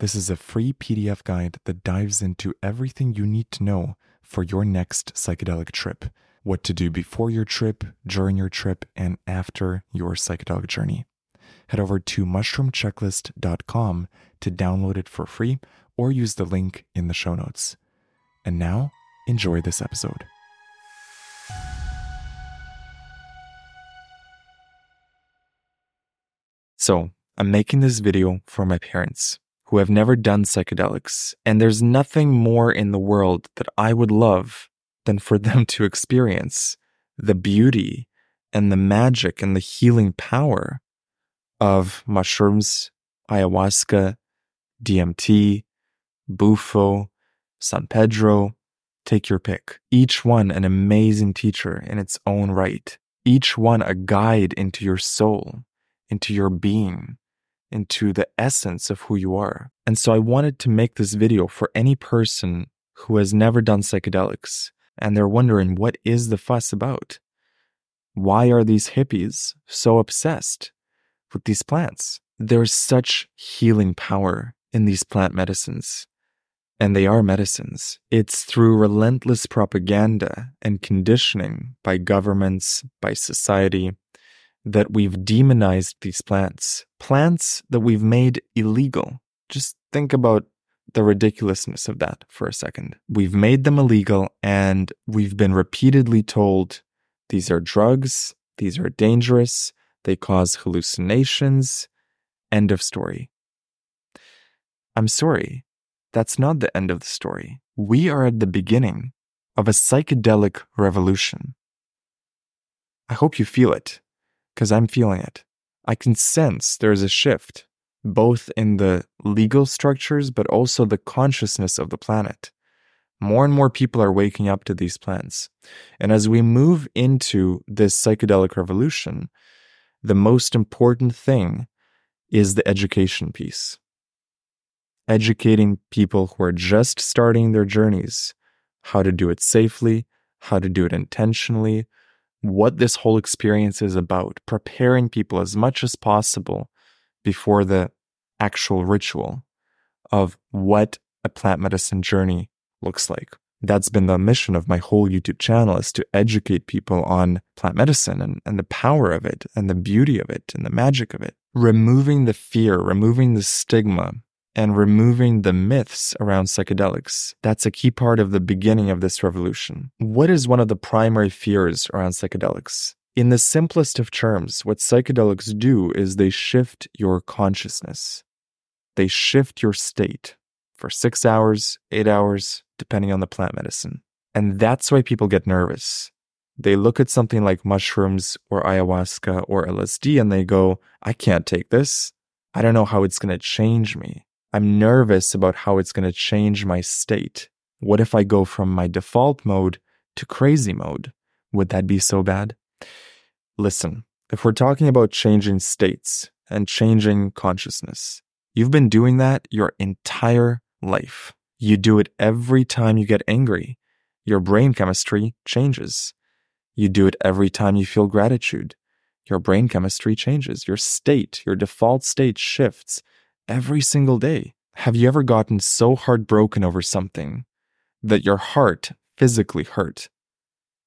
This is a free PDF guide that dives into everything you need to know for your next psychedelic trip what to do before your trip, during your trip, and after your psychedelic journey. Head over to mushroomchecklist.com to download it for free or use the link in the show notes. And now, enjoy this episode. So, I'm making this video for my parents who have never done psychedelics, and there's nothing more in the world that I would love than for them to experience the beauty and the magic and the healing power of mushrooms, ayahuasca, DMT, Bufo, San Pedro, take your pick. Each one an amazing teacher in its own right. Each one a guide into your soul, into your being, into the essence of who you are. And so I wanted to make this video for any person who has never done psychedelics and they're wondering what is the fuss about? Why are these hippies so obsessed with these plants? There's such healing power in these plant medicines. And they are medicines. It's through relentless propaganda and conditioning by governments, by society, that we've demonized these plants, plants that we've made illegal. Just think about the ridiculousness of that for a second. We've made them illegal and we've been repeatedly told these are drugs, these are dangerous, they cause hallucinations. End of story. I'm sorry, that's not the end of the story. We are at the beginning of a psychedelic revolution. I hope you feel it because I'm feeling it. I can sense there's a shift, both in the legal structures, but also the consciousness of the planet. More and more people are waking up to these plants. And as we move into this psychedelic revolution, the most important thing is the education piece. Educating people who are just starting their journeys how to do it safely, how to do it intentionally, what this whole experience is about, preparing people as much as possible before the actual ritual of what a plant medicine journey looks like. That's been the mission of my whole YouTube channel is to educate people on plant medicine and, and the power of it and the beauty of it and the magic of it. Removing the fear, removing the stigma, and removing the myths around psychedelics. That's a key part of the beginning of this revolution. What is one of the primary fears around psychedelics? In the simplest of terms, what psychedelics do is they shift your consciousness. They shift your state for six hours, eight hours, depending on the plant medicine. And that's why people get nervous. They look at something like mushrooms or ayahuasca or LSD and they go, I can't take this. I don't know how it's going to change me. I'm nervous about how it's going to change my state. What if I go from my default mode to crazy mode? Would that be so bad? Listen, if we're talking about changing states and changing consciousness, you've been doing that your entire life. You do it every time you get angry. Your brain chemistry changes. You do it every time you feel gratitude. Your brain chemistry changes. Your state, your default state shifts every single day. Have you ever gotten so heartbroken over something that your heart physically hurt?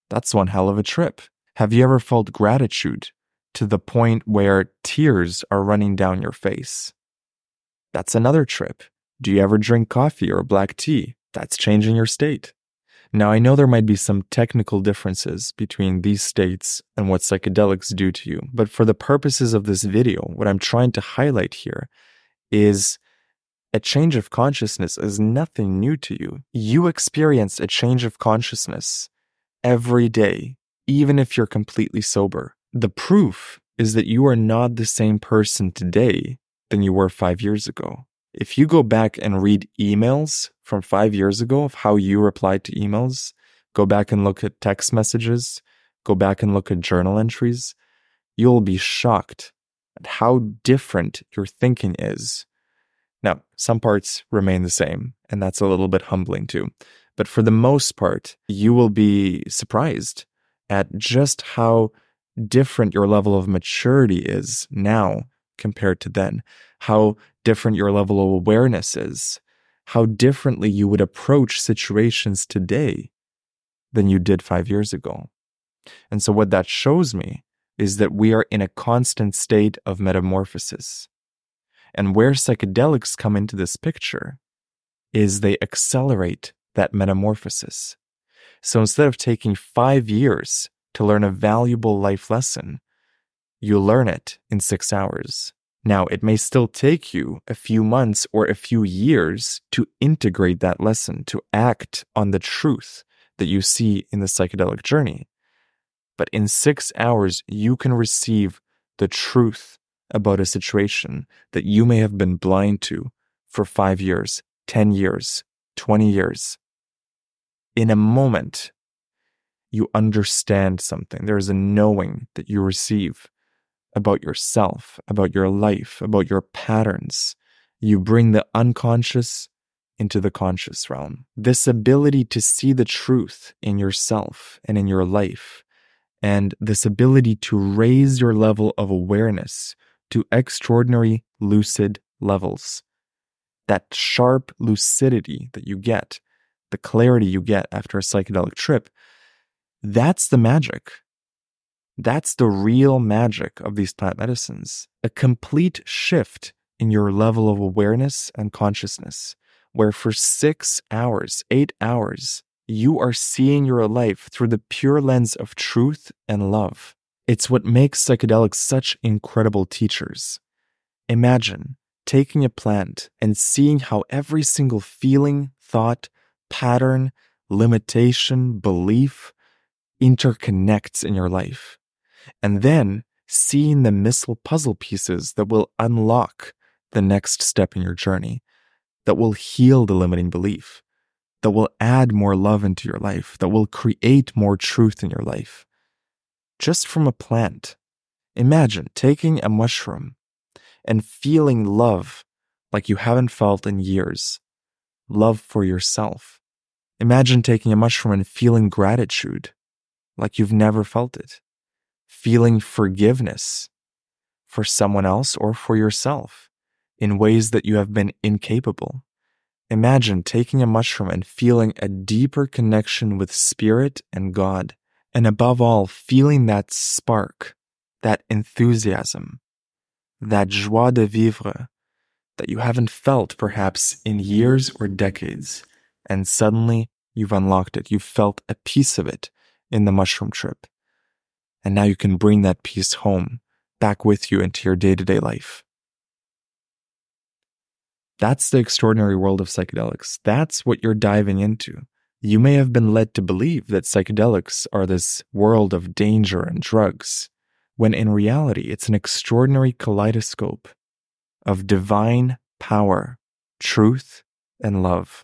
That's one hell of a trip. Have you ever felt gratitude to the point where tears are running down your face? That's another trip. Do you ever drink coffee or black tea? That's changing your state. Now, I know there might be some technical differences between these states and what psychedelics do to you, but for the purposes of this video, what I'm trying to highlight here is a change of consciousness is nothing new to you. You experience a change of consciousness every day, even if you're completely sober. The proof is that you are not the same person today than you were five years ago. If you go back and read emails from five years ago of how you replied to emails, go back and look at text messages, go back and look at journal entries, you'll be shocked at how different your thinking is. Now, some parts remain the same, and that's a little bit humbling too. But for the most part, you will be surprised at just how different your level of maturity is now compared to then, how different your level of awareness is, how differently you would approach situations today than you did five years ago. And so, what that shows me is that we are in a constant state of metamorphosis. And where psychedelics come into this picture is they accelerate that metamorphosis. So instead of taking five years to learn a valuable life lesson, you learn it in six hours. Now, it may still take you a few months or a few years to integrate that lesson, to act on the truth that you see in the psychedelic journey. But in six hours, you can receive the truth about a situation that you may have been blind to for five years, 10 years, 20 years. In a moment, you understand something. There is a knowing that you receive about yourself, about your life, about your patterns. You bring the unconscious into the conscious realm. This ability to see the truth in yourself and in your life, and this ability to raise your level of awareness to extraordinary lucid levels. That sharp lucidity that you get, the clarity you get after a psychedelic trip, that's the magic. That's the real magic of these plant medicines a complete shift in your level of awareness and consciousness, where for six hours, eight hours, you are seeing your life through the pure lens of truth and love. It's what makes psychedelics such incredible teachers. Imagine taking a plant and seeing how every single feeling, thought, pattern, limitation, belief interconnects in your life and then seeing the missile puzzle pieces that will unlock the next step in your journey, that will heal the limiting belief, that will add more love into your life, that will create more truth in your life. Just from a plant. Imagine taking a mushroom and feeling love like you haven't felt in years. Love for yourself. Imagine taking a mushroom and feeling gratitude like you've never felt it feeling forgiveness for someone else or for yourself in ways that you have been incapable. Imagine taking a mushroom and feeling a deeper connection with spirit and God, and above all, feeling that spark, that enthusiasm, that joie de vivre that you haven't felt perhaps in years or decades, and suddenly you've unlocked it. You've felt a piece of it in the mushroom trip. And now you can bring that piece home, back with you into your day to day life. That's the extraordinary world of psychedelics. That's what you're diving into. You may have been led to believe that psychedelics are this world of danger and drugs, when in reality it's an extraordinary kaleidoscope of divine power, truth, and love.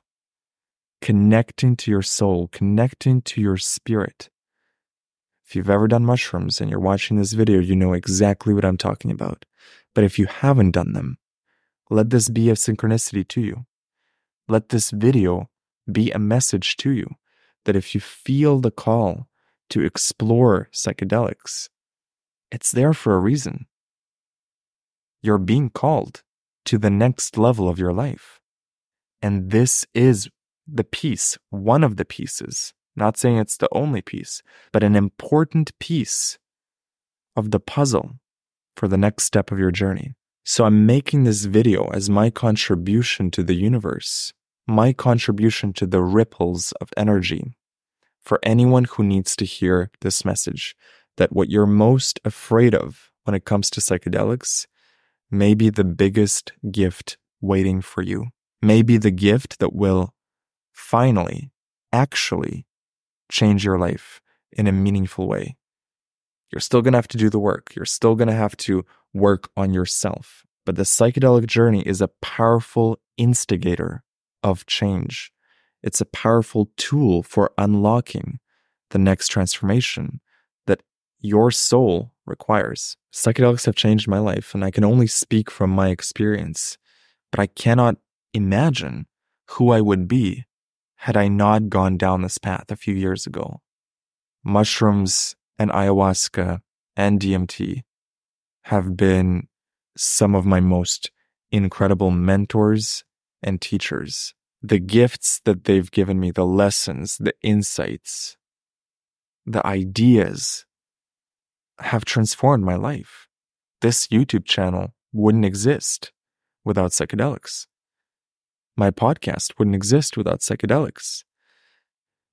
Connecting to your soul, connecting to your spirit. If you've ever done mushrooms and you're watching this video, you know exactly what I'm talking about. But if you haven't done them, let this be a synchronicity to you. Let this video be a message to you that if you feel the call to explore psychedelics, it's there for a reason. You're being called to the next level of your life. And this is the piece, one of the pieces, not saying it's the only piece, but an important piece of the puzzle for the next step of your journey. So I'm making this video as my contribution to the universe my contribution to the ripples of energy for anyone who needs to hear this message that what you're most afraid of when it comes to psychedelics may be the biggest gift waiting for you, may be the gift that will finally, actually change your life in a meaningful way. You're still going to have to do the work. You're still going to have to work on yourself. But the psychedelic journey is a powerful instigator of change. It's a powerful tool for unlocking the next transformation that your soul requires. Psychedelics have changed my life, and I can only speak from my experience, but I cannot imagine who I would be had I not gone down this path a few years ago. Mushrooms and ayahuasca and DMT have been some of my most incredible mentors and teachers. The gifts that they've given me, the lessons, the insights, the ideas have transformed my life. This YouTube channel wouldn't exist without psychedelics. My podcast wouldn't exist without psychedelics.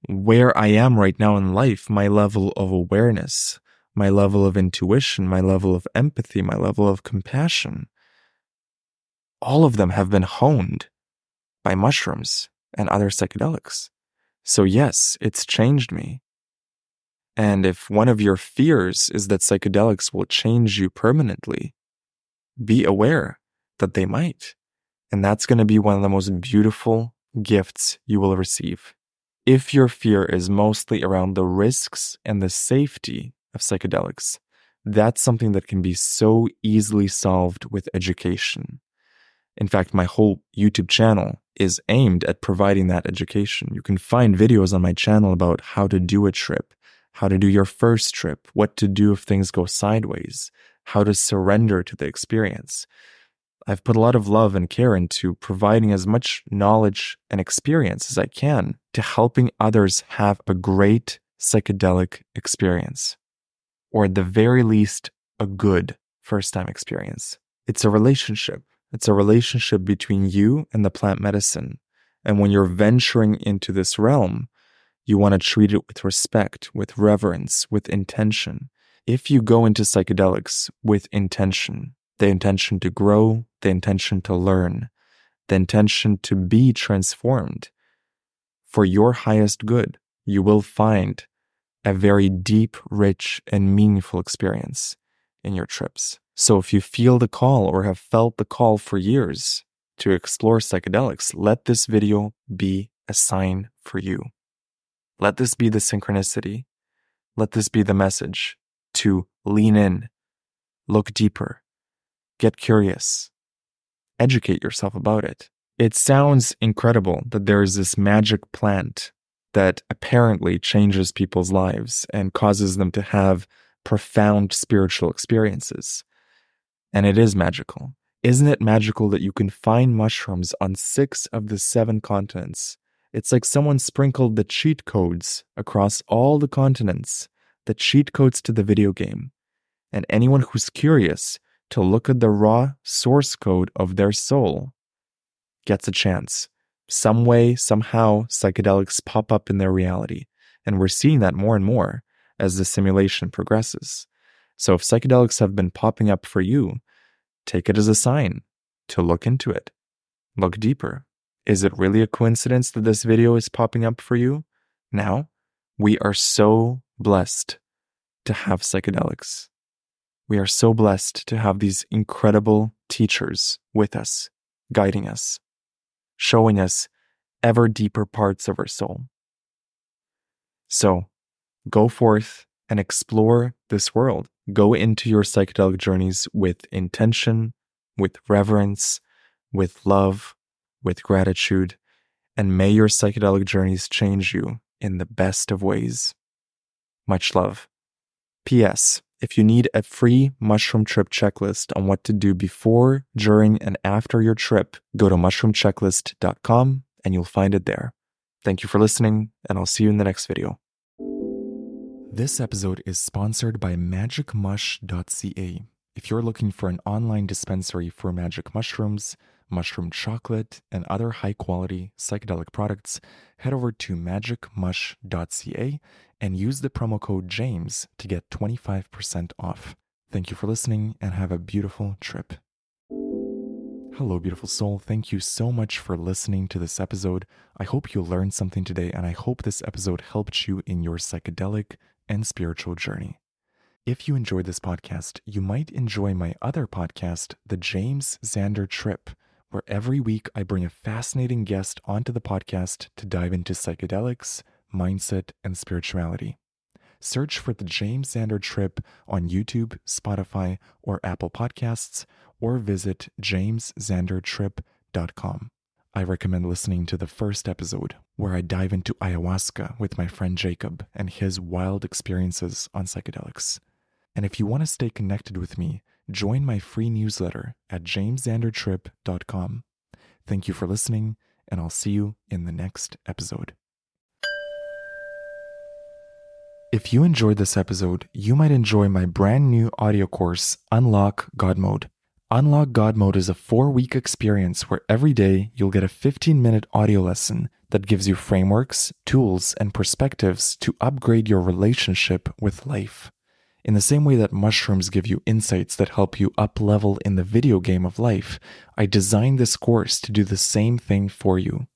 Where I am right now in life, my level of awareness, my level of intuition, my level of empathy, my level of compassion, all of them have been honed by mushrooms and other psychedelics. So, yes, it's changed me. And if one of your fears is that psychedelics will change you permanently, be aware that they might. And that's going to be one of the most beautiful gifts you will receive. If your fear is mostly around the risks and the safety of psychedelics, that's something that can be so easily solved with education. In fact, my whole YouTube channel is aimed at providing that education. You can find videos on my channel about how to do a trip, how to do your first trip, what to do if things go sideways, how to surrender to the experience. I've put a lot of love and care into providing as much knowledge and experience as I can to helping others have a great psychedelic experience, or at the very least, a good first time experience. It's a relationship. It's a relationship between you and the plant medicine. And when you're venturing into this realm, you want to treat it with respect, with reverence, with intention. If you go into psychedelics with intention, the intention to grow, the intention to learn, the intention to be transformed for your highest good, you will find a very deep, rich, and meaningful experience in your trips. So if you feel the call or have felt the call for years to explore psychedelics, let this video be a sign for you. Let this be the synchronicity. Let this be the message to lean in, look deeper, get curious, educate yourself about it. It sounds incredible that there is this magic plant that apparently changes people's lives and causes them to have profound spiritual experiences. And it is magical. Isn't it magical that you can find mushrooms on six of the seven continents? It's like someone sprinkled the cheat codes across all the continents, the cheat codes to the video game. And anyone who's curious to look at the raw source code of their soul gets a chance. Some way, somehow, psychedelics pop up in their reality. And we're seeing that more and more as the simulation progresses. So if psychedelics have been popping up for you, take it as a sign to look into it. Look deeper. Is it really a coincidence that this video is popping up for you? Now, we are so blessed to have psychedelics. We are so blessed to have these incredible teachers with us, guiding us, showing us ever deeper parts of our soul. So go forth and explore this world. Go into your psychedelic journeys with intention, with reverence, with love, with gratitude, and may your psychedelic journeys change you in the best of ways. Much love. P.S. If you need a free mushroom trip checklist on what to do before, during, and after your trip, go to mushroomchecklist.com and you'll find it there. Thank you for listening, and I'll see you in the next video. This episode is sponsored by magicmush.ca. If you're looking for an online dispensary for magic mushrooms, mushroom chocolate, and other high quality psychedelic products, head over to magicmush.ca and use the promo code JAMES to get 25% off. Thank you for listening and have a beautiful trip. Hello, beautiful soul. Thank you so much for listening to this episode. I hope you learned something today, and I hope this episode helped you in your psychedelic and spiritual journey. If you enjoyed this podcast, you might enjoy my other podcast, The James Xander Trip, where every week I bring a fascinating guest onto the podcast to dive into psychedelics, mindset, and spirituality. Search for The James Xander Trip on YouTube, Spotify, or Apple Podcasts, or visit jamesxandertrip.com. I recommend listening to the first episode, where I dive into ayahuasca with my friend Jacob and his wild experiences on psychedelics. And if you want to stay connected with me, join my free newsletter at jamesxandertrip.com. Thank you for listening, and I'll see you in the next episode. If you enjoyed this episode, you might enjoy my brand new audio course, Unlock God Mode. Unlock God Mode is a four week experience where every day you'll get a 15 minute audio lesson that gives you frameworks, tools, and perspectives to upgrade your relationship with life. In the same way that mushrooms give you insights that help you up level in the video game of life, I designed this course to do the same thing for you.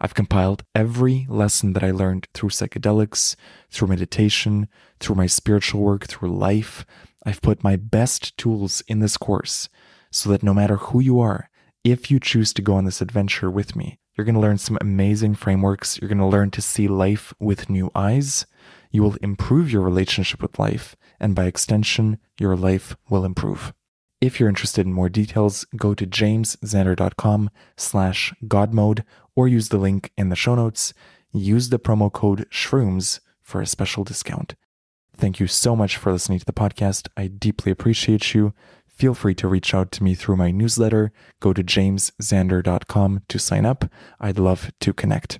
I've compiled every lesson that I learned through psychedelics, through meditation, through my spiritual work, through life. I've put my best tools in this course so that no matter who you are, if you choose to go on this adventure with me, you're going to learn some amazing frameworks. You're going to learn to see life with new eyes. You will improve your relationship with life, and by extension, your life will improve. If you're interested in more details, go to jamesxander.com slash godmode or use the link in the show notes. Use the promo code SHROOMS for a special discount. Thank you so much for listening to the podcast. I deeply appreciate you feel free to reach out to me through my newsletter. Go to jamesxander.com to sign up. I'd love to connect.